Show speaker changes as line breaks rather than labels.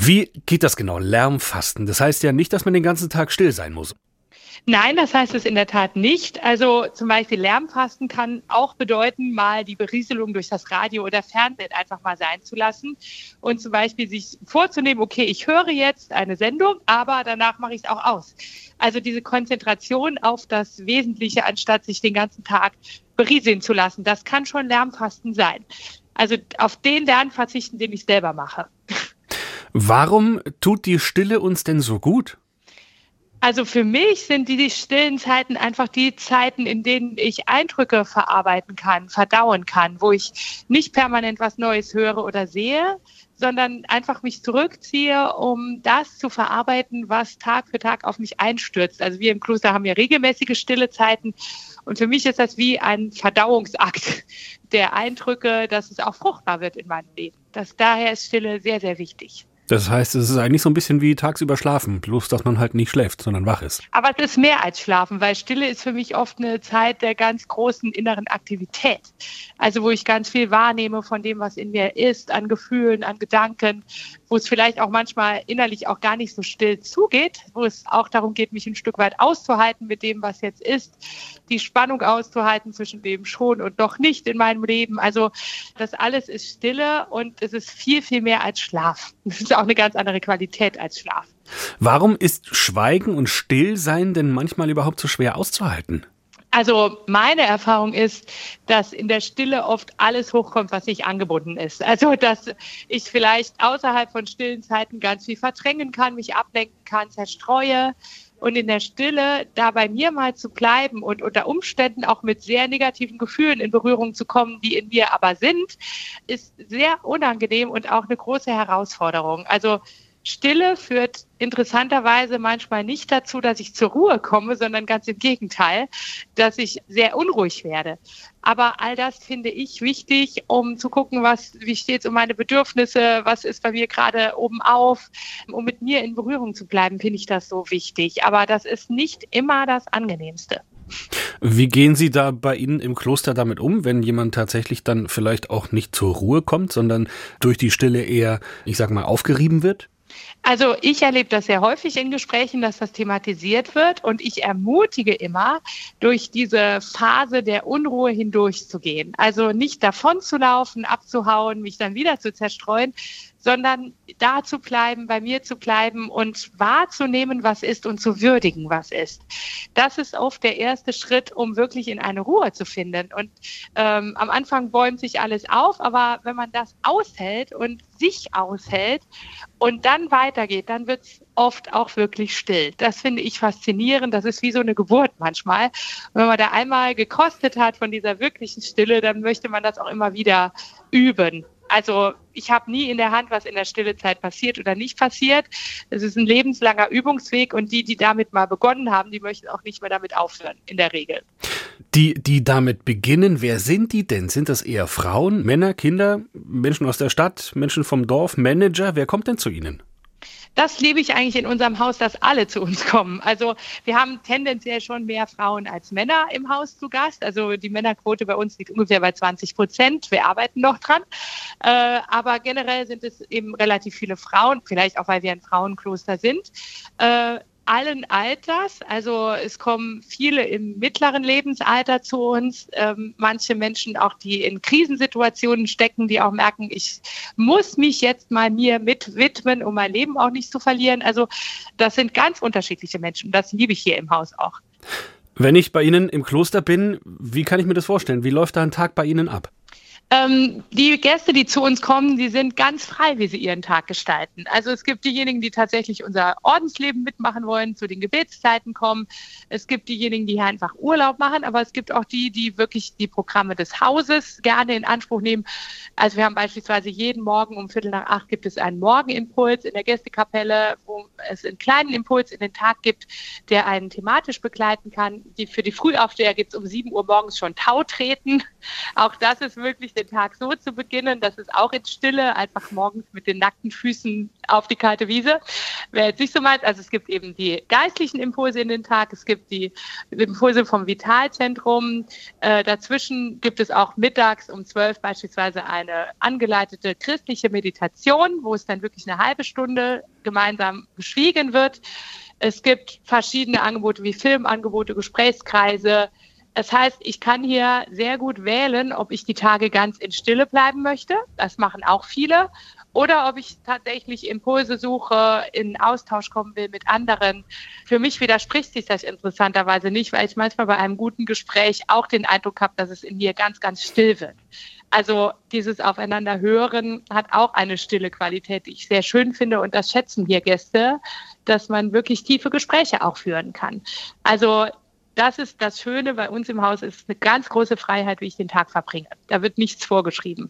Wie geht das genau? Lärmfasten. Das heißt ja nicht, dass man den ganzen Tag still sein muss.
Nein, das heißt es in der Tat nicht. Also zum Beispiel Lärmfasten kann auch bedeuten, mal die Berieselung durch das Radio oder Fernsehen einfach mal sein zu lassen und zum Beispiel sich vorzunehmen, okay, ich höre jetzt eine Sendung, aber danach mache ich es auch aus. Also diese Konzentration auf das Wesentliche, anstatt sich den ganzen Tag berieseln zu lassen, das kann schon Lärmfasten sein. Also auf den Lärm verzichten, den ich selber mache.
Warum tut die Stille uns denn so gut?
Also für mich sind die, die stillen Zeiten einfach die Zeiten, in denen ich Eindrücke verarbeiten kann, verdauen kann, wo ich nicht permanent was Neues höre oder sehe, sondern einfach mich zurückziehe, um das zu verarbeiten, was Tag für Tag auf mich einstürzt. Also wir im Kloster haben ja regelmäßige stille Zeiten und für mich ist das wie ein Verdauungsakt der Eindrücke, dass es auch fruchtbar wird in meinem Leben. Das, daher ist Stille sehr, sehr wichtig.
Das heißt, es ist eigentlich so ein bisschen wie tagsüber schlafen, bloß dass man halt nicht schläft, sondern wach ist.
Aber es ist mehr als schlafen, weil Stille ist für mich oft eine Zeit der ganz großen inneren Aktivität. Also wo ich ganz viel wahrnehme von dem, was in mir ist, an Gefühlen, an Gedanken, wo es vielleicht auch manchmal innerlich auch gar nicht so still zugeht, wo es auch darum geht, mich ein Stück weit auszuhalten mit dem, was jetzt ist, die Spannung auszuhalten zwischen dem schon und doch nicht in meinem Leben. Also das alles ist Stille und es ist viel, viel mehr als Schlaf. Auch eine ganz andere Qualität als Schlaf.
Warum ist Schweigen und Stillsein denn manchmal überhaupt so schwer auszuhalten?
Also meine Erfahrung ist, dass in der Stille oft alles hochkommt, was nicht angebunden ist. Also dass ich vielleicht außerhalb von stillen Zeiten ganz viel verdrängen kann, mich ablenken kann, zerstreue. Und in der Stille da bei mir mal zu bleiben und unter Umständen auch mit sehr negativen Gefühlen in Berührung zu kommen, die in mir aber sind, ist sehr unangenehm und auch eine große Herausforderung. Also Stille führt interessanterweise manchmal nicht dazu, dass ich zur Ruhe komme, sondern ganz im Gegenteil, dass ich sehr unruhig werde. Aber all das finde ich wichtig, um zu gucken, was, wie steht es um meine Bedürfnisse, was ist bei mir gerade oben auf, um mit mir in Berührung zu bleiben, finde ich das so wichtig. Aber das ist nicht immer das Angenehmste.
Wie gehen Sie da bei Ihnen im Kloster damit um, wenn jemand tatsächlich dann vielleicht auch nicht zur Ruhe kommt, sondern durch die Stille eher, ich sag mal, aufgerieben wird?
Also ich erlebe das sehr häufig in Gesprächen, dass das thematisiert wird und ich ermutige immer, durch diese Phase der Unruhe hindurchzugehen. Also nicht davon zu laufen, abzuhauen, mich dann wieder zu zerstreuen, sondern da zu bleiben, bei mir zu bleiben und wahrzunehmen, was ist und zu würdigen, was ist. Das ist oft der erste Schritt, um wirklich in eine Ruhe zu finden. Und ähm, am Anfang bäumt sich alles auf, aber wenn man das aushält und sich aushält und dann weitergeht, dann wird es oft auch wirklich still. Das finde ich faszinierend. Das ist wie so eine Geburt manchmal. Wenn man da einmal gekostet hat von dieser wirklichen Stille, dann möchte man das auch immer wieder üben. Also ich habe nie in der Hand, was in der Stillezeit passiert oder nicht passiert. Es ist ein lebenslanger Übungsweg und die, die damit mal begonnen haben, die möchten auch nicht mehr damit aufhören, in der Regel.
Die, die damit beginnen, wer sind die denn? Sind das eher Frauen, Männer, Kinder, Menschen aus der Stadt, Menschen vom Dorf, Manager? Wer kommt denn zu Ihnen?
Das liebe ich eigentlich in unserem Haus, dass alle zu uns kommen. Also wir haben tendenziell schon mehr Frauen als Männer im Haus zu Gast. Also die Männerquote bei uns liegt ungefähr bei 20 Prozent. Wir arbeiten noch dran. Äh, aber generell sind es eben relativ viele Frauen, vielleicht auch, weil wir ein Frauenkloster sind. Äh, allen Alters. Also es kommen viele im mittleren Lebensalter zu uns. Ähm, manche Menschen auch, die in Krisensituationen stecken, die auch merken, ich muss mich jetzt mal mir mit widmen, um mein Leben auch nicht zu verlieren. Also das sind ganz unterschiedliche Menschen. Das liebe ich hier im Haus auch.
Wenn ich bei Ihnen im Kloster bin, wie kann ich mir das vorstellen? Wie läuft da ein Tag bei Ihnen ab?
Ähm, die Gäste, die zu uns kommen, die sind ganz frei, wie sie ihren Tag gestalten. Also es gibt diejenigen, die tatsächlich unser Ordensleben mitmachen wollen, zu den Gebetszeiten kommen. Es gibt diejenigen, die hier einfach Urlaub machen, aber es gibt auch die, die wirklich die Programme des Hauses gerne in Anspruch nehmen. Also wir haben beispielsweise jeden Morgen um Viertel nach acht gibt es einen Morgenimpuls in der Gästekapelle, wo es einen kleinen Impuls in den Tag gibt, der einen thematisch begleiten kann. Die, für die Frühaufsteher gibt es um sieben Uhr morgens schon Tau treten. Auch das ist wirklich den Tag so zu beginnen, dass es auch in Stille, einfach morgens mit den nackten Füßen auf die kalte Wiese. wäre jetzt nicht so meins. Also es gibt eben die geistlichen Impulse in den Tag, es gibt die Impulse vom Vitalzentrum. Äh, dazwischen gibt es auch mittags um zwölf beispielsweise eine angeleitete christliche Meditation, wo es dann wirklich eine halbe Stunde gemeinsam geschwiegen wird. Es gibt verschiedene Angebote wie Filmangebote, Gesprächskreise, das heißt, ich kann hier sehr gut wählen, ob ich die Tage ganz in Stille bleiben möchte. Das machen auch viele. Oder ob ich tatsächlich Impulse suche, in Austausch kommen will mit anderen. Für mich widerspricht sich das interessanterweise nicht, weil ich manchmal bei einem guten Gespräch auch den Eindruck habe, dass es in mir ganz, ganz still wird. Also dieses Aufeinander hören hat auch eine stille Qualität, die ich sehr schön finde und das schätzen hier Gäste, dass man wirklich tiefe Gespräche auch führen kann. Also das ist das Schöne bei uns im Haus, ist eine ganz große Freiheit, wie ich den Tag verbringe. Da wird nichts vorgeschrieben.